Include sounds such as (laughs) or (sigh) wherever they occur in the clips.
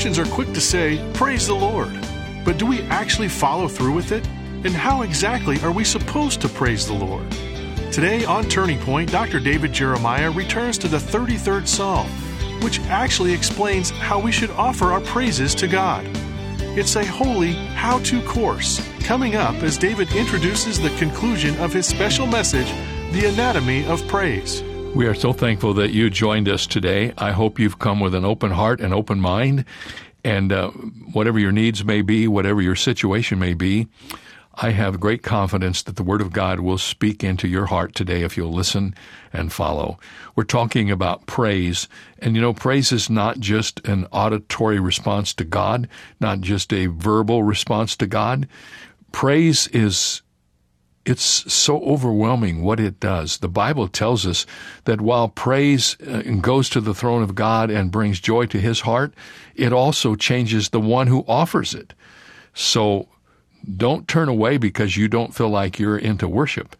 Christians are quick to say, Praise the Lord. But do we actually follow through with it? And how exactly are we supposed to praise the Lord? Today on Turning Point, Dr. David Jeremiah returns to the 33rd Psalm, which actually explains how we should offer our praises to God. It's a holy how to course coming up as David introduces the conclusion of his special message, The Anatomy of Praise. We are so thankful that you joined us today. I hope you've come with an open heart and open mind. And uh, whatever your needs may be, whatever your situation may be, I have great confidence that the Word of God will speak into your heart today if you'll listen and follow. We're talking about praise. And you know, praise is not just an auditory response to God, not just a verbal response to God. Praise is it's so overwhelming what it does. The Bible tells us that while praise uh, goes to the throne of God and brings joy to his heart, it also changes the one who offers it. So don't turn away because you don't feel like you're into worship.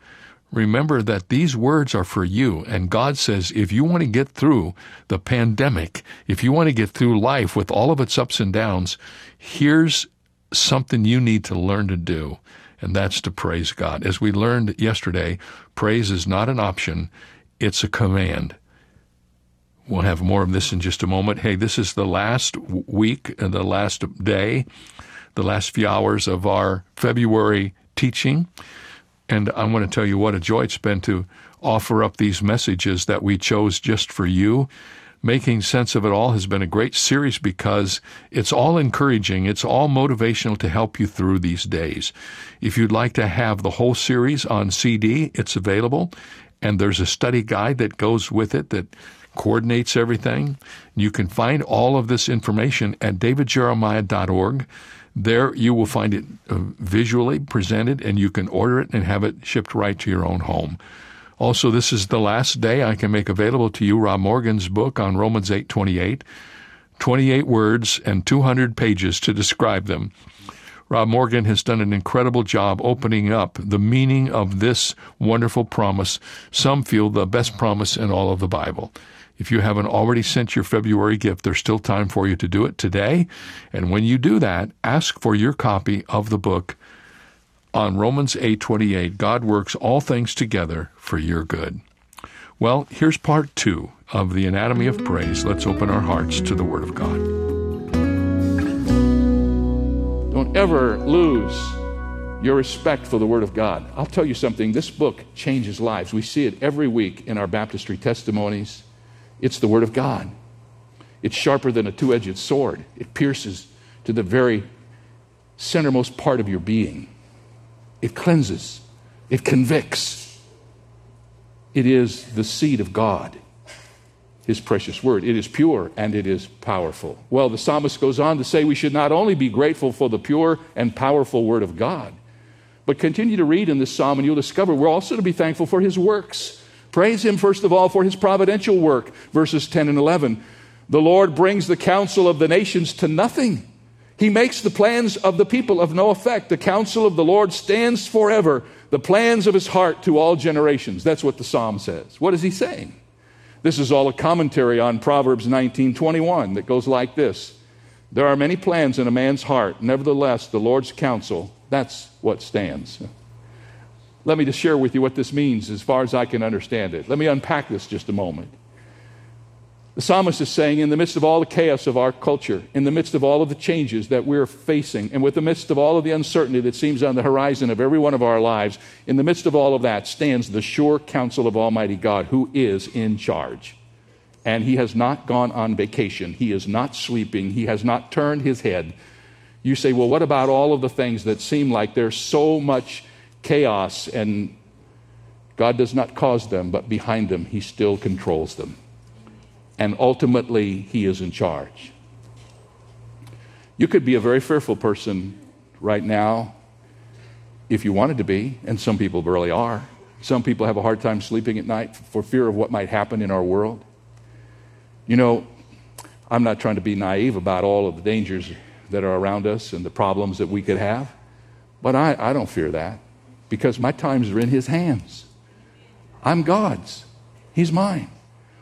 Remember that these words are for you. And God says, if you want to get through the pandemic, if you want to get through life with all of its ups and downs, here's something you need to learn to do. And that's to praise God. As we learned yesterday, praise is not an option, it's a command. We'll have more of this in just a moment. Hey, this is the last week and the last day the last few hours of our February teaching. And I want to tell you what a joy it's been to offer up these messages that we chose just for you. Making sense of it all has been a great series because it's all encouraging. It's all motivational to help you through these days. If you'd like to have the whole series on CD, it's available. And there's a study guide that goes with it that coordinates everything. You can find all of this information at davidjeremiah.org. There you will find it uh, visually presented and you can order it and have it shipped right to your own home. Also, this is the last day I can make available to you Rob Morgan's book on Romans 8:28, 28 words and 200 pages to describe them. Rob Morgan has done an incredible job opening up the meaning of this wonderful promise. Some feel the best promise in all of the Bible. If you haven't already sent your February gift, there's still time for you to do it today. And when you do that, ask for your copy of the book on Romans 8:28. God works all things together for your good. Well, here's part 2 of the anatomy of praise. Let's open our hearts to the word of God. Don't ever lose your respect for the Word of God. I'll tell you something, this book changes lives. We see it every week in our baptistry testimonies. It's the Word of God. It's sharper than a two edged sword, it pierces to the very centermost part of your being. It cleanses, it convicts. It is the seed of God, His precious word. It is pure and it is powerful. Well, the psalmist goes on to say we should not only be grateful for the pure and powerful word of God, but continue to read in this psalm and you'll discover we're also to be thankful for His works. Praise him, first of all, for his providential work, verses 10 and 11. The Lord brings the counsel of the nations to nothing. He makes the plans of the people of no effect. The counsel of the Lord stands forever, the plans of his heart to all generations. That's what the psalm says. What is he saying? This is all a commentary on Proverbs 19:21 that goes like this. There are many plans in a man's heart, nevertheless the Lord's counsel, that's what stands. Let me just share with you what this means as far as I can understand it. Let me unpack this just a moment. The psalmist is saying, in the midst of all the chaos of our culture, in the midst of all of the changes that we're facing, and with the midst of all of the uncertainty that seems on the horizon of every one of our lives, in the midst of all of that stands the sure counsel of Almighty God who is in charge. And he has not gone on vacation. He is not sleeping. He has not turned his head. You say, well, what about all of the things that seem like there's so much chaos and God does not cause them, but behind them, He still controls them. And ultimately, He is in charge. You could be a very fearful person right now if you wanted to be, and some people really are. Some people have a hard time sleeping at night for fear of what might happen in our world. You know, I'm not trying to be naive about all of the dangers that are around us and the problems that we could have, but I, I don't fear that because my times are in His hands. I'm God's, He's mine.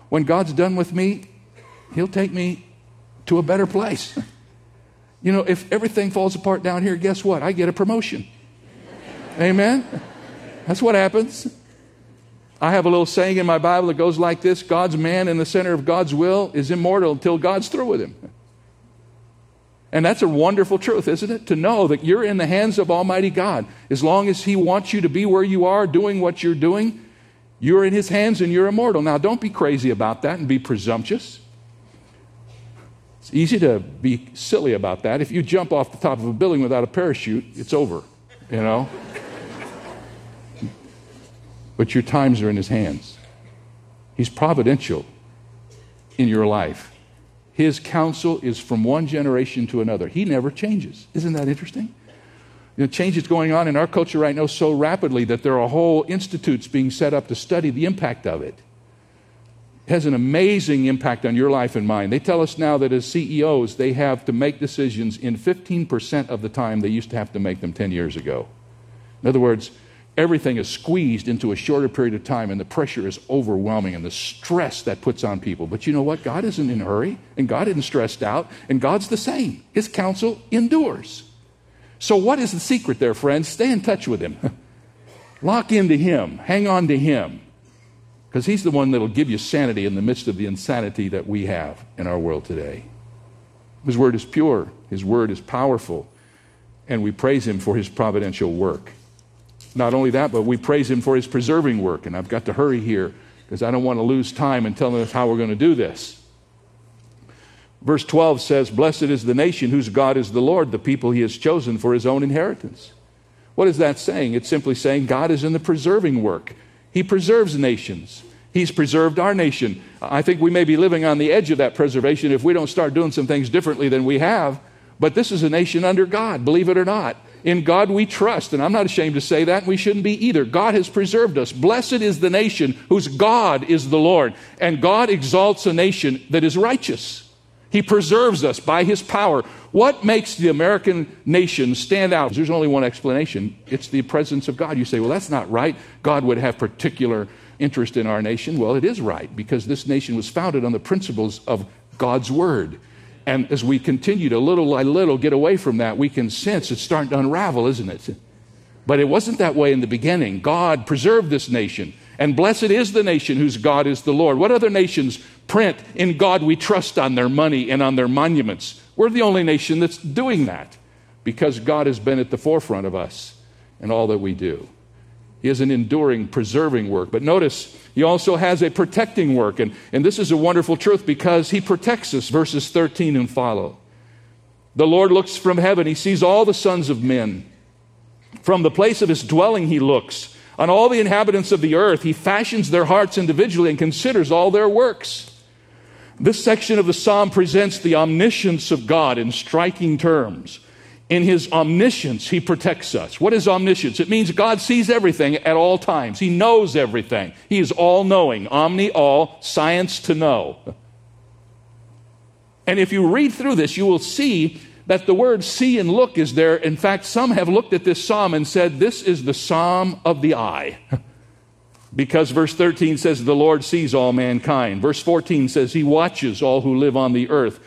When God's done with me, He'll take me to a better place. (laughs) You know, if everything falls apart down here, guess what? I get a promotion. Amen? That's what happens. I have a little saying in my Bible that goes like this God's man in the center of God's will is immortal until God's through with him. And that's a wonderful truth, isn't it? To know that you're in the hands of Almighty God. As long as He wants you to be where you are, doing what you're doing, you're in His hands and you're immortal. Now, don't be crazy about that and be presumptuous. It's easy to be silly about that. If you jump off the top of a building without a parachute, it's over, you know? but your times are in His hands. He's providential in your life. His counsel is from one generation to another. He never changes. Isn't that interesting? You know, change is going on in our culture right now so rapidly that there are whole institutes being set up to study the impact of it. It has an amazing impact on your life and mine. They tell us now that as CEOs, they have to make decisions in 15% of the time they used to have to make them 10 years ago. In other words, everything is squeezed into a shorter period of time and the pressure is overwhelming and the stress that puts on people. But you know what? God isn't in a hurry and God isn't stressed out and God's the same. His counsel endures. So, what is the secret there, friends? Stay in touch with Him. (laughs) Lock into Him. Hang on to Him. Because He's the one that'll give you sanity in the midst of the insanity that we have in our world today. His Word is pure, His Word is powerful, and we praise Him for His providential work. Not only that, but we praise Him for His preserving work. And I've got to hurry here because I don't want to lose time in telling us how we're going to do this. Verse 12 says, Blessed is the nation whose God is the Lord, the people He has chosen for His own inheritance. What is that saying? It's simply saying God is in the preserving work. He preserves nations. He's preserved our nation. I think we may be living on the edge of that preservation if we don't start doing some things differently than we have. But this is a nation under God, believe it or not. In God we trust, and I'm not ashamed to say that, and we shouldn't be either. God has preserved us. Blessed is the nation whose God is the Lord, and God exalts a nation that is righteous. He preserves us by His power. What makes the American nation stand out? There's only one explanation it's the presence of God. You say, well, that's not right. God would have particular interest in our nation. Well, it is right because this nation was founded on the principles of God's Word. And as we continue to little by little get away from that, we can sense it's starting to unravel, isn't it? But it wasn't that way in the beginning. God preserved this nation. And blessed is the nation whose God is the Lord. What other nations print, In God we trust on their money and on their monuments? We're the only nation that's doing that because God has been at the forefront of us in all that we do. He has an enduring, preserving work. But notice, he also has a protecting work. And, and this is a wonderful truth because he protects us, verses 13 and follow. The Lord looks from heaven, he sees all the sons of men. From the place of his dwelling, he looks. On all the inhabitants of the earth, he fashions their hearts individually and considers all their works. This section of the psalm presents the omniscience of God in striking terms. In his omniscience, he protects us. What is omniscience? It means God sees everything at all times. He knows everything. He is all knowing. Omni, all, science to know. And if you read through this, you will see that the word see and look is there. In fact, some have looked at this psalm and said, This is the psalm of the eye. (laughs) because verse 13 says, The Lord sees all mankind. Verse 14 says, He watches all who live on the earth.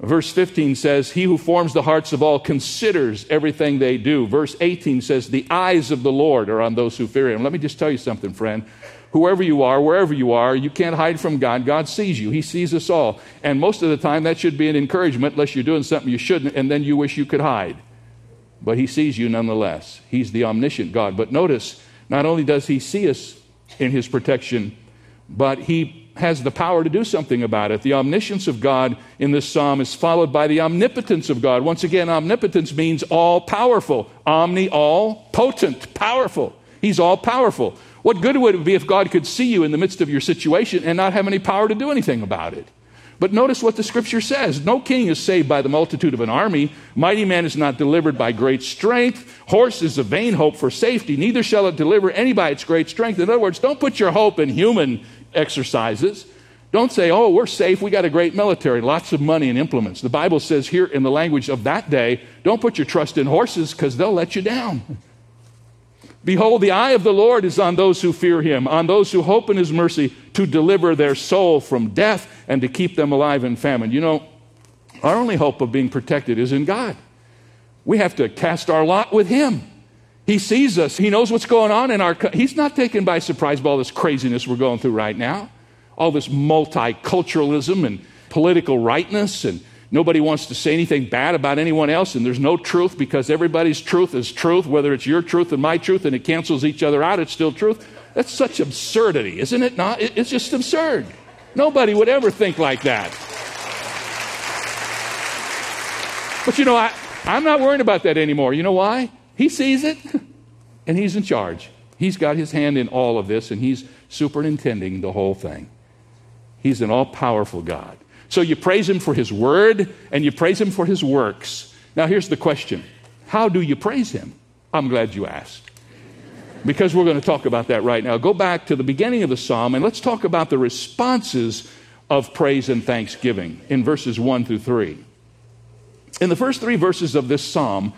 Verse 15 says, He who forms the hearts of all considers everything they do. Verse 18 says, The eyes of the Lord are on those who fear Him. Let me just tell you something, friend. Whoever you are, wherever you are, you can't hide from God. God sees you, He sees us all. And most of the time, that should be an encouragement, unless you're doing something you shouldn't, and then you wish you could hide. But He sees you nonetheless. He's the omniscient God. But notice, not only does He see us in His protection, but He has the power to do something about it. The omniscience of God in this psalm is followed by the omnipotence of God. Once again, omnipotence means all powerful. Omni, all, potent, powerful. He's all powerful. What good would it be if God could see you in the midst of your situation and not have any power to do anything about it? But notice what the scripture says No king is saved by the multitude of an army. Mighty man is not delivered by great strength. Horse is a vain hope for safety. Neither shall it deliver any by its great strength. In other words, don't put your hope in human exercises. Don't say, oh, we're safe. We got a great military, lots of money and implements. The Bible says here in the language of that day, don't put your trust in horses because they'll let you down. Behold, the eye of the Lord is on those who fear him, on those who hope in his mercy to deliver their soul from death and to keep them alive in famine. You know, our only hope of being protected is in God. We have to cast our lot with him. He sees us. He knows what's going on in our He's not taken by surprise by all this craziness we're going through right now. All this multiculturalism and political rightness and Nobody wants to say anything bad about anyone else, and there's no truth because everybody's truth is truth, whether it's your truth and my truth, and it cancels each other out, it's still truth. That's such absurdity, isn't it? Not? It's just absurd. Nobody would ever think like that. But you know, I, I'm not worried about that anymore. You know why? He sees it, (laughs) and he's in charge. He's got his hand in all of this, and he's superintending the whole thing. He's an all powerful God. So you praise him for his word and you praise him for his works. Now here's the question How do you praise him? I'm glad you asked. Because we're going to talk about that right now. Go back to the beginning of the psalm and let's talk about the responses of praise and thanksgiving in verses 1 through 3. In the first three verses of this psalm,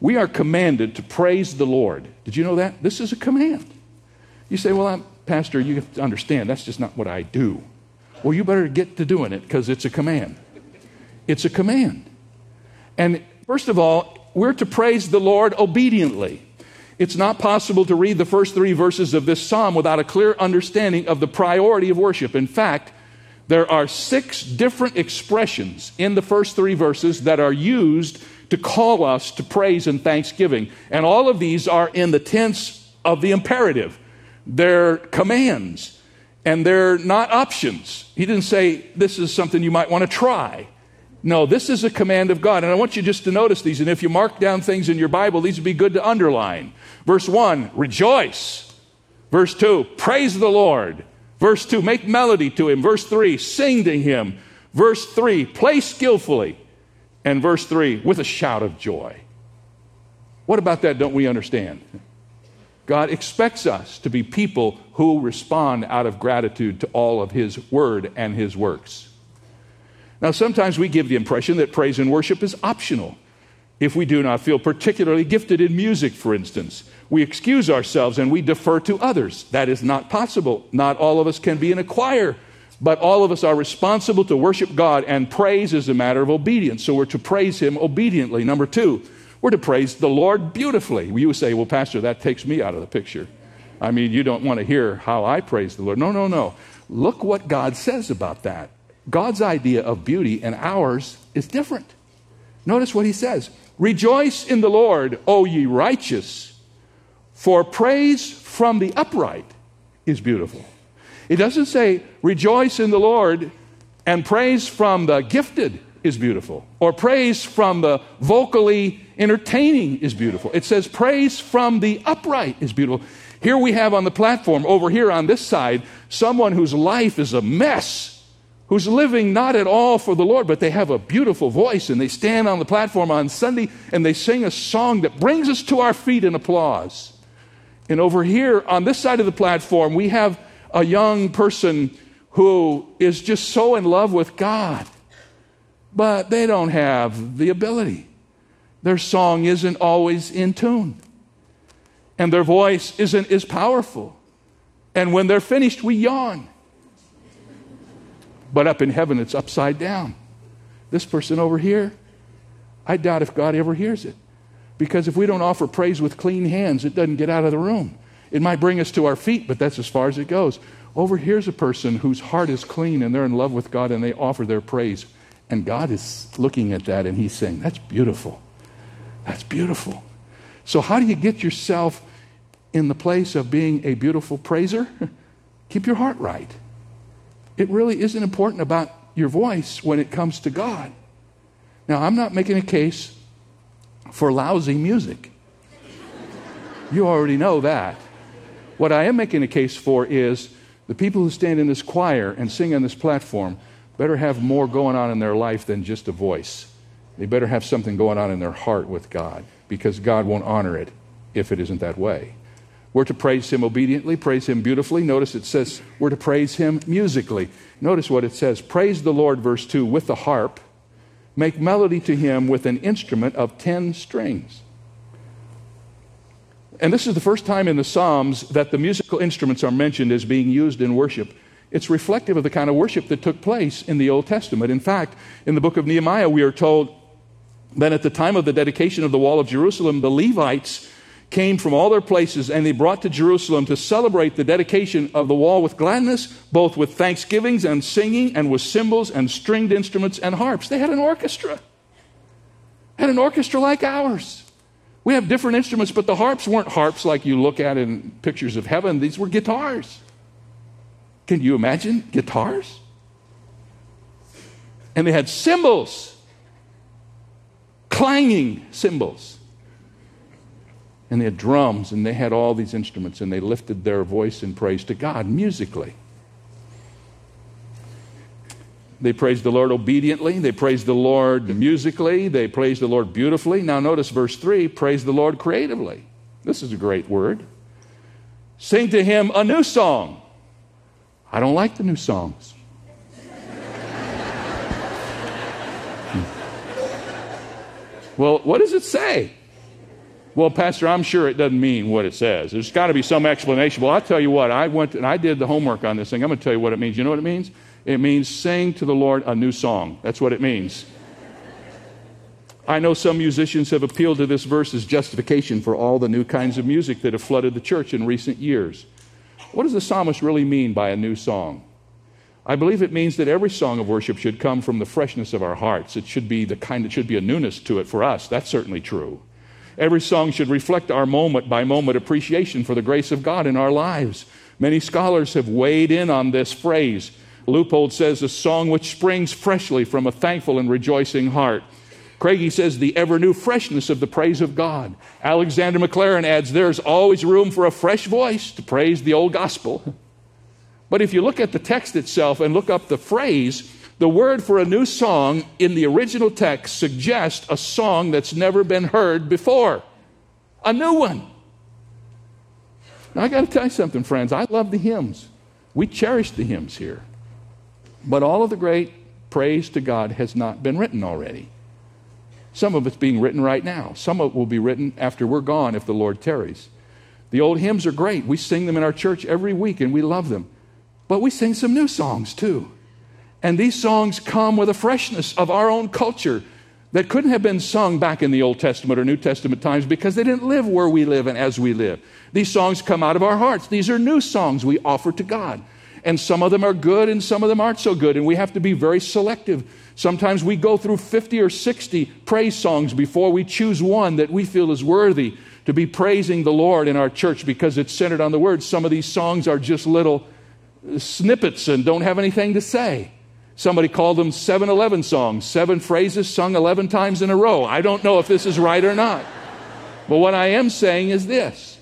we are commanded to praise the Lord. Did you know that? This is a command. You say, Well, I'm, Pastor, you have to understand that's just not what I do. Well, you better get to doing it because it's a command. It's a command. And first of all, we're to praise the Lord obediently. It's not possible to read the first three verses of this psalm without a clear understanding of the priority of worship. In fact, there are six different expressions in the first three verses that are used to call us to praise and thanksgiving. And all of these are in the tense of the imperative. They're commands and they're not options. He didn't say, This is something you might want to try. No, this is a command of God. And I want you just to notice these. And if you mark down things in your Bible, these would be good to underline. Verse 1, rejoice. Verse 2, praise the Lord. Verse 2, make melody to him. Verse 3, sing to him. Verse 3, play skillfully. And verse 3, with a shout of joy. What about that don't we understand? God expects us to be people who respond out of gratitude to all of His word and His works. Now, sometimes we give the impression that praise and worship is optional. If we do not feel particularly gifted in music, for instance, we excuse ourselves and we defer to others. That is not possible. Not all of us can be in a choir, but all of us are responsible to worship God, and praise is a matter of obedience. So we're to praise Him obediently. Number two, we're to praise the Lord beautifully. You say, well, Pastor, that takes me out of the picture. I mean, you don't want to hear how I praise the Lord. No, no, no. Look what God says about that. God's idea of beauty and ours is different. Notice what he says Rejoice in the Lord, O ye righteous, for praise from the upright is beautiful. It doesn't say, Rejoice in the Lord and praise from the gifted is beautiful, or praise from the vocally entertaining is beautiful. It says praise from the upright is beautiful. Here we have on the platform, over here on this side, someone whose life is a mess, who's living not at all for the Lord, but they have a beautiful voice and they stand on the platform on Sunday and they sing a song that brings us to our feet in applause. And over here on this side of the platform, we have a young person who is just so in love with God but they don't have the ability. Their song isn't always in tune, and their voice isn't as powerful. And when they're finished, we yawn. But up in heaven, it's upside down. This person over here, I doubt if God ever hears it. Because if we don't offer praise with clean hands, it doesn't get out of the room. It might bring us to our feet, but that's as far as it goes. Over here's a person whose heart is clean and they're in love with God and they offer their praise and God is looking at that and He's saying, That's beautiful. That's beautiful. So, how do you get yourself in the place of being a beautiful praiser? (laughs) Keep your heart right. It really isn't important about your voice when it comes to God. Now, I'm not making a case for lousy music. You already know that. What I am making a case for is the people who stand in this choir and sing on this platform better have more going on in their life than just a voice. They better have something going on in their heart with God because God won't honor it if it isn't that way. We're to praise Him obediently, praise Him beautifully. Notice it says we're to praise Him musically. Notice what it says Praise the Lord, verse 2, with the harp. Make melody to Him with an instrument of ten strings. And this is the first time in the Psalms that the musical instruments are mentioned as being used in worship. It's reflective of the kind of worship that took place in the Old Testament. In fact, in the book of Nehemiah, we are told that at the time of the dedication of the wall of Jerusalem, the Levites came from all their places and they brought to Jerusalem to celebrate the dedication of the wall with gladness, both with thanksgivings and singing, and with cymbals and stringed instruments and harps. They had an orchestra. Had an orchestra like ours. We have different instruments, but the harps weren't harps like you look at in pictures of heaven. These were guitars. Can you imagine guitars? And they had cymbals, clanging cymbals. And they had drums, and they had all these instruments, and they lifted their voice in praise to God musically. They praised the Lord obediently. They praised the Lord musically. They praised the Lord beautifully. Now, notice verse 3 praise the Lord creatively. This is a great word. Sing to him a new song. I don't like the new songs. Hmm. well, what does it say? Well, Pastor, I'm sure it doesn't mean what it says. There's got to be some explanation. Well, I'll tell you what, I went and I did the homework on this thing. I'm going to tell you what it means. You know what it means? It means sing to the Lord a new song. That's what it means. I know some musicians have appealed to this verse as justification for all the new kinds of music that have flooded the church in recent years. What does the psalmist really mean by a new song? I believe it means that every song of worship should come from the freshness of our hearts. It should be the kind, it should be a newness to it for us. That's certainly true. Every song should reflect our moment by moment appreciation for the grace of God in our lives. Many scholars have weighed in on this phrase. Leupold says, a song which springs freshly from a thankful and rejoicing heart. Craigie says the ever new freshness of the praise of God. Alexander Maclaren adds there's always room for a fresh voice to praise the old gospel. But if you look at the text itself and look up the phrase, the word for a new song in the original text suggests a song that's never been heard before. A new one. Now, I got to tell you something, friends. I love the hymns. We cherish the hymns here. But all of the great praise to God has not been written already. Some of it's being written right now. Some of it will be written after we're gone if the Lord tarries. The old hymns are great. We sing them in our church every week and we love them. But we sing some new songs too. And these songs come with a freshness of our own culture that couldn't have been sung back in the Old Testament or New Testament times because they didn't live where we live and as we live. These songs come out of our hearts. These are new songs we offer to God. And some of them are good and some of them aren't so good. And we have to be very selective Sometimes we go through 50 or 60 praise songs before we choose one that we feel is worthy to be praising the Lord in our church because it's centered on the Word. Some of these songs are just little snippets and don't have anything to say. Somebody called them 7 11 songs, seven phrases sung 11 times in a row. I don't know if this is right or not. But what I am saying is this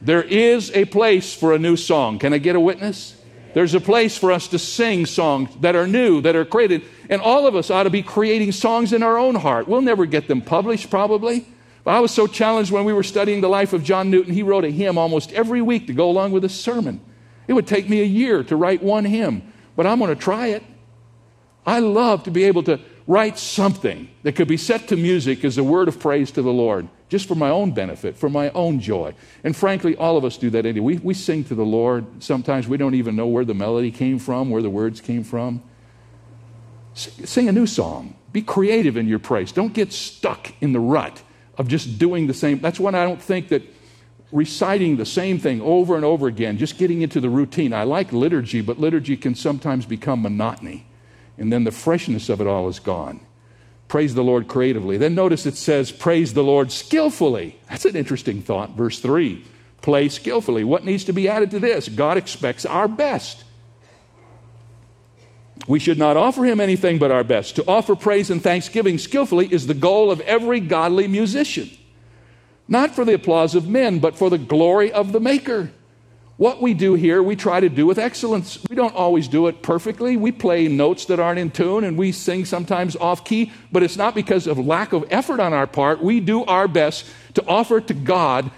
there is a place for a new song. Can I get a witness? There's a place for us to sing songs that are new, that are created. And all of us ought to be creating songs in our own heart. We'll never get them published, probably. But I was so challenged when we were studying the life of John Newton. He wrote a hymn almost every week to go along with a sermon. It would take me a year to write one hymn, but I'm going to try it. I love to be able to write something that could be set to music as a word of praise to the Lord just for my own benefit, for my own joy. And frankly, all of us do that anyway. We, we sing to the Lord. Sometimes we don't even know where the melody came from, where the words came from. Sing, a new song. Be creative in your praise. Don't get stuck in the rut of just doing the same. That's when I don't think that reciting the same thing over and over again, just getting into the routine. I like liturgy, but liturgy can sometimes become monotony. And then the freshness of it all is gone. Praise the Lord creatively. Then notice it says, Praise the Lord skillfully. That's an interesting thought. Verse 3 Play skillfully. What needs to be added to this? God expects our best. We should not offer him anything but our best. To offer praise and thanksgiving skillfully is the goal of every godly musician. Not for the applause of men, but for the glory of the Maker. What we do here, we try to do with excellence. We don't always do it perfectly. We play notes that aren't in tune and we sing sometimes off key, but it's not because of lack of effort on our part. We do our best to offer to God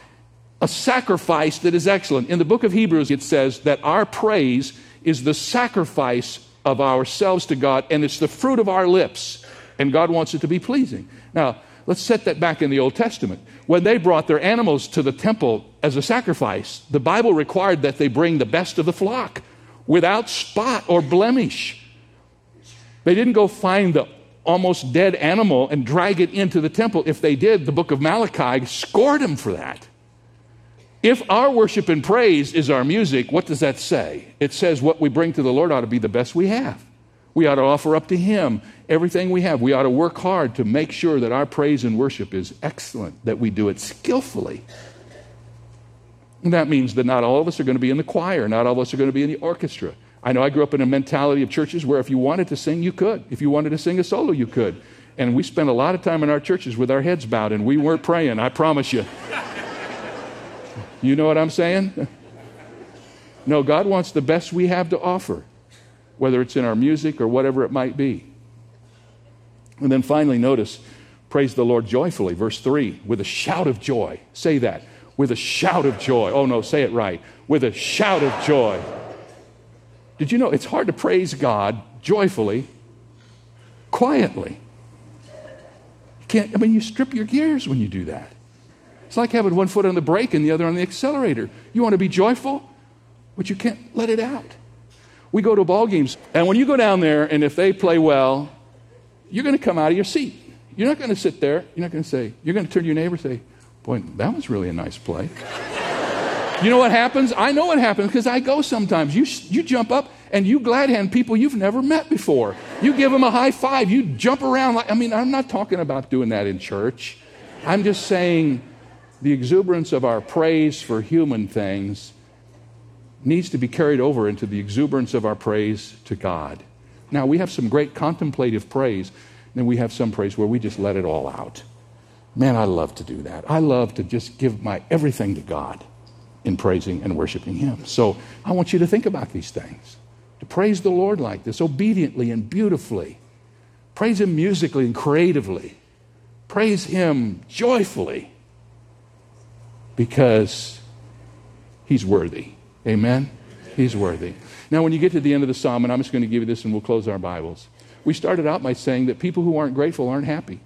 a sacrifice that is excellent. In the book of Hebrews, it says that our praise is the sacrifice of ourselves to God, and it's the fruit of our lips, and God wants it to be pleasing. Now, let's set that back in the Old Testament. When they brought their animals to the temple as a sacrifice, the Bible required that they bring the best of the flock without spot or blemish. They didn't go find the almost dead animal and drag it into the temple. If they did, the book of Malachi scored them for that. If our worship and praise is our music, what does that say? It says what we bring to the Lord ought to be the best we have. We ought to offer up to Him everything we have. We ought to work hard to make sure that our praise and worship is excellent, that we do it skillfully. And that means that not all of us are going to be in the choir, not all of us are going to be in the orchestra. I know I grew up in a mentality of churches where if you wanted to sing, you could. If you wanted to sing a solo, you could. And we spent a lot of time in our churches with our heads bowed, and we weren't praying, I promise you. You know what I'm saying? (laughs) No, God wants the best we have to offer, whether it's in our music or whatever it might be. And then finally, notice, praise the Lord joyfully. Verse 3 with a shout of joy. Say that. With a shout of joy. Oh, no, say it right. With a shout of joy. Did you know it's hard to praise God joyfully, quietly? You can't, I mean, you strip your gears when you do that. It's like having one foot on the brake and the other on the accelerator. You want to be joyful, but you can't let it out. We go to ball games, and when you go down there, and if they play well, you're going to come out of your seat. You're not going to sit there. You're not going to say, you're going to turn to your neighbor and say, Boy, that was really a nice play. you know what happens? I know what happens because I go sometimes. You, you jump up and you glad hand people you've never met before. You give them a high five. You jump around. Like, I mean, I'm not talking about doing that in church. I'm just saying the exuberance of our praise for human things needs to be carried over into the exuberance of our praise to God. Now, we have some great contemplative praise, and we have some praise where we just let it all out. Man, I love to do that. I love to just give my everything to God in praising and worshiping Him. So I want you to think about these things. To praise the Lord like this, obediently and beautifully. Praise Him musically and creatively. Praise Him joyfully because he's worthy. Amen? He's worthy. Now, when you get to the end of the psalm, and I'm just going to give you this and we'll close our Bibles. We started out by saying that people who aren't grateful aren't happy.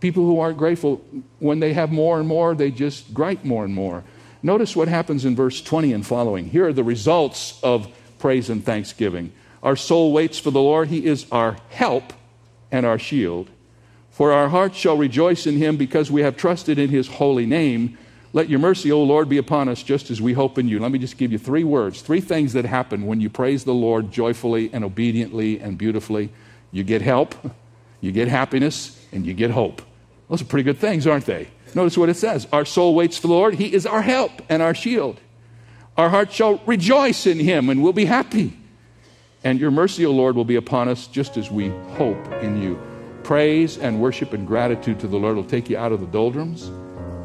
People who aren't grateful, when they have more and more, they just gripe more and more. Notice what happens in verse 20 and following. Here are the results of praise and thanksgiving. Our soul waits for the Lord. He is our help and our shield. For our hearts shall rejoice in him because we have trusted in his holy name. Let your mercy, O Lord, be upon us just as we hope in you. Let me just give you three words, three things that happen when you praise the Lord joyfully and obediently and beautifully. You get help, you get happiness, and you get hope. Those are pretty good things, aren't they? Notice what it says Our soul waits for the Lord. He is our help and our shield. Our heart shall rejoice in him and we'll be happy. And your mercy, O Lord, will be upon us just as we hope in you. Praise and worship and gratitude to the Lord will take you out of the doldrums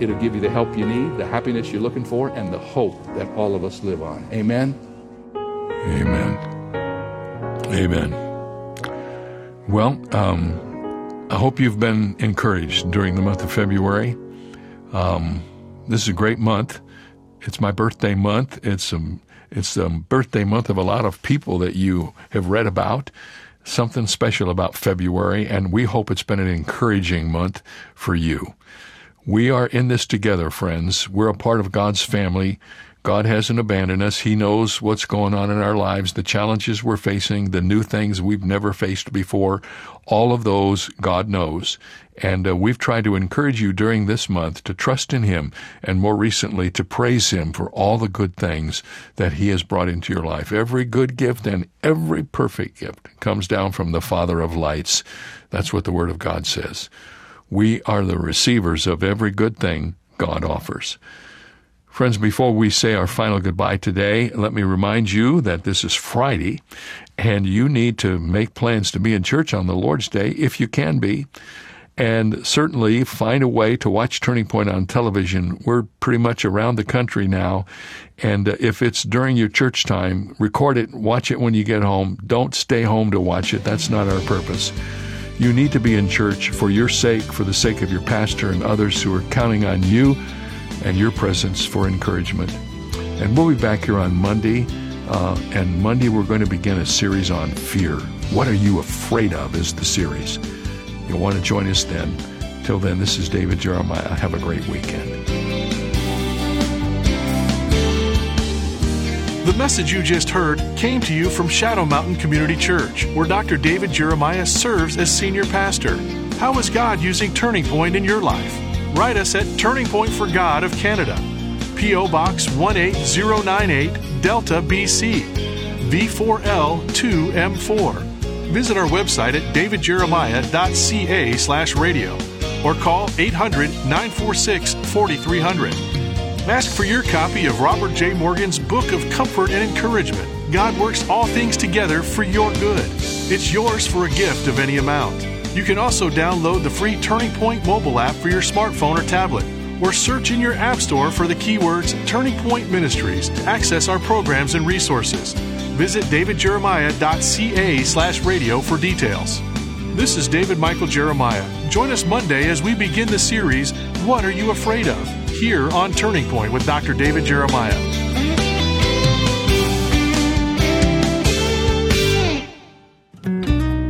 It'll give you the help you need, the happiness you're looking for, and the hope that all of us live on. Amen. Amen. Amen. Well, um, I hope you've been encouraged during the month of February. Um, this is a great month. It's my birthday month. It's a, it's the birthday month of a lot of people that you have read about. Something special about February, and we hope it's been an encouraging month for you. We are in this together, friends. We're a part of God's family. God hasn't abandoned us. He knows what's going on in our lives, the challenges we're facing, the new things we've never faced before. All of those God knows. And uh, we've tried to encourage you during this month to trust in Him and more recently to praise Him for all the good things that He has brought into your life. Every good gift and every perfect gift comes down from the Father of lights. That's what the Word of God says. We are the receivers of every good thing God offers. Friends, before we say our final goodbye today, let me remind you that this is Friday and you need to make plans to be in church on the Lord's Day if you can be. and certainly find a way to watch Turning Point on television. We're pretty much around the country now, and uh, if it's during your church time, record it, watch it when you get home. Don't stay home to watch it. That's not our purpose. You need to be in church for your sake, for the sake of your pastor and others who are counting on you and your presence for encouragement. And we'll be back here on Monday. Uh, and Monday, we're going to begin a series on fear. What are you afraid of? Is the series. You'll want to join us then. Till then, this is David Jeremiah. Have a great weekend. The message you just heard came to you from Shadow Mountain Community Church, where Dr. David Jeremiah serves as senior pastor. How is God using Turning Point in your life? Write us at Turning Point for God of Canada, P.O. Box 18098, Delta, BC, V4L2M4. Visit our website at davidjeremiah.ca slash radio or call 800 946 4300. Ask for your copy of Robert J. Morgan's Book of Comfort and Encouragement. God works all things together for your good. It's yours for a gift of any amount. You can also download the free Turning Point mobile app for your smartphone or tablet, or search in your app store for the keywords Turning Point Ministries to access our programs and resources. Visit davidjeremiah.ca slash radio for details. This is David Michael Jeremiah. Join us Monday as we begin the series, What Are You Afraid of? Here on Turning Point with Dr. David Jeremiah.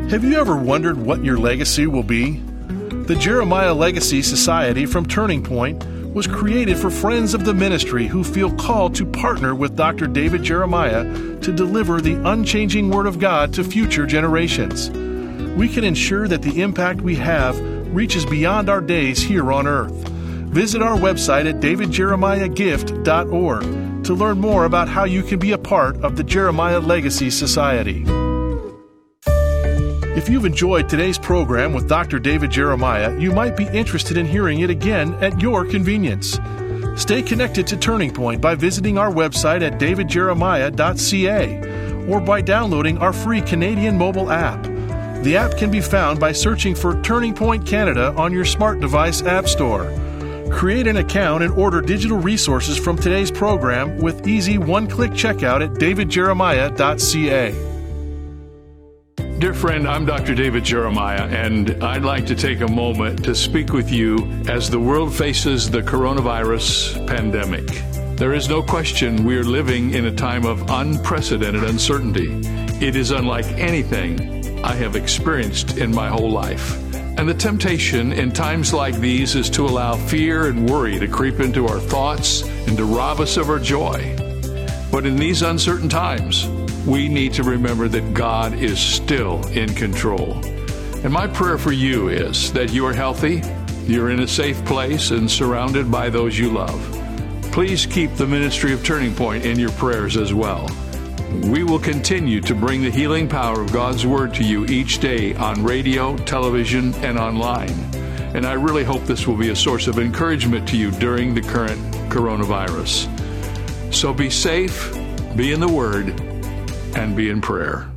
Have you ever wondered what your legacy will be? The Jeremiah Legacy Society from Turning Point was created for friends of the ministry who feel called to partner with Dr. David Jeremiah to deliver the unchanging Word of God to future generations. We can ensure that the impact we have reaches beyond our days here on earth. Visit our website at davidjeremiahgift.org to learn more about how you can be a part of the Jeremiah Legacy Society. If you've enjoyed today's program with Dr. David Jeremiah, you might be interested in hearing it again at your convenience. Stay connected to Turning Point by visiting our website at davidjeremiah.ca or by downloading our free Canadian mobile app. The app can be found by searching for Turning Point Canada on your smart device app store. Create an account and order digital resources from today's program with easy one click checkout at davidjeremiah.ca. Dear friend, I'm Dr. David Jeremiah, and I'd like to take a moment to speak with you as the world faces the coronavirus pandemic. There is no question we are living in a time of unprecedented uncertainty. It is unlike anything I have experienced in my whole life. And the temptation in times like these is to allow fear and worry to creep into our thoughts and to rob us of our joy. But in these uncertain times, we need to remember that God is still in control. And my prayer for you is that you are healthy, you're in a safe place, and surrounded by those you love. Please keep the ministry of Turning Point in your prayers as well. We will continue to bring the healing power of God's Word to you each day on radio, television, and online. And I really hope this will be a source of encouragement to you during the current coronavirus. So be safe, be in the Word, and be in prayer.